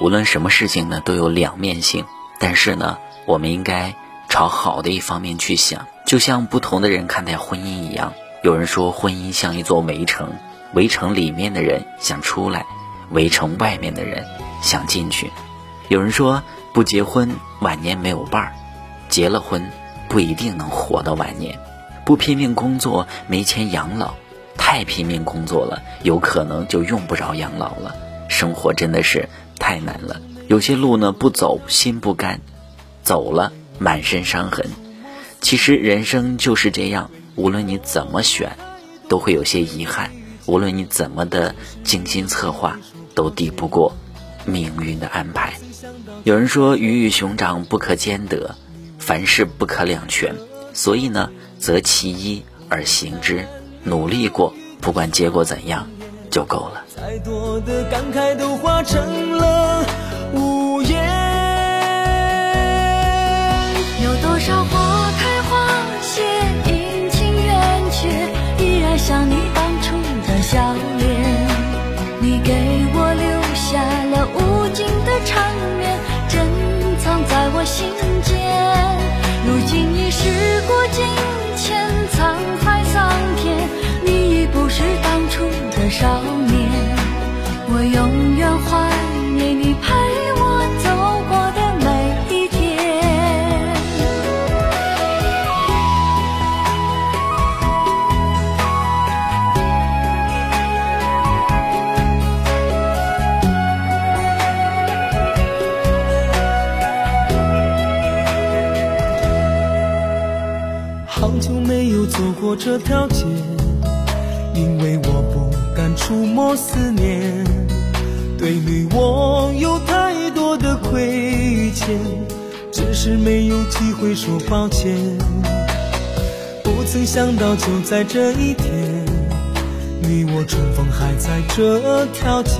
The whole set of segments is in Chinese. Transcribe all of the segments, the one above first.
无论什么事情呢，都有两面性。但是呢，我们应该朝好的一方面去想。就像不同的人看待婚姻一样，有人说婚姻像一座围城，围城里面的人想出来，围城外面的人想进去。有人说不结婚晚年没有伴儿，结了婚不一定能活到晚年。不拼命工作没钱养老，太拼命工作了，有可能就用不着养老了。生活真的是太难了，有些路呢不走心不甘，走了满身伤痕。其实人生就是这样，无论你怎么选，都会有些遗憾；无论你怎么的精心策划，都抵不过命运的安排。有人说鱼与熊掌不可兼得，凡事不可两全，所以呢。择其一而行之，努力过，不管结果怎样，就够了。再多的感慨都化成了无言。有多少花开花谢，阴晴圆缺，依然想你当就没有走过这条街，因为我不敢触摸思念。对你我有太多的亏欠，只是没有机会说抱歉。不曾想到就在这一天，你我重逢还在这条街。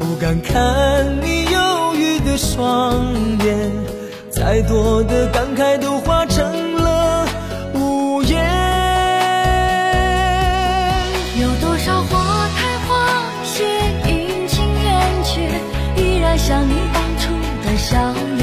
不敢看你忧郁的双眼，再多的感慨都化成。想你当初的笑。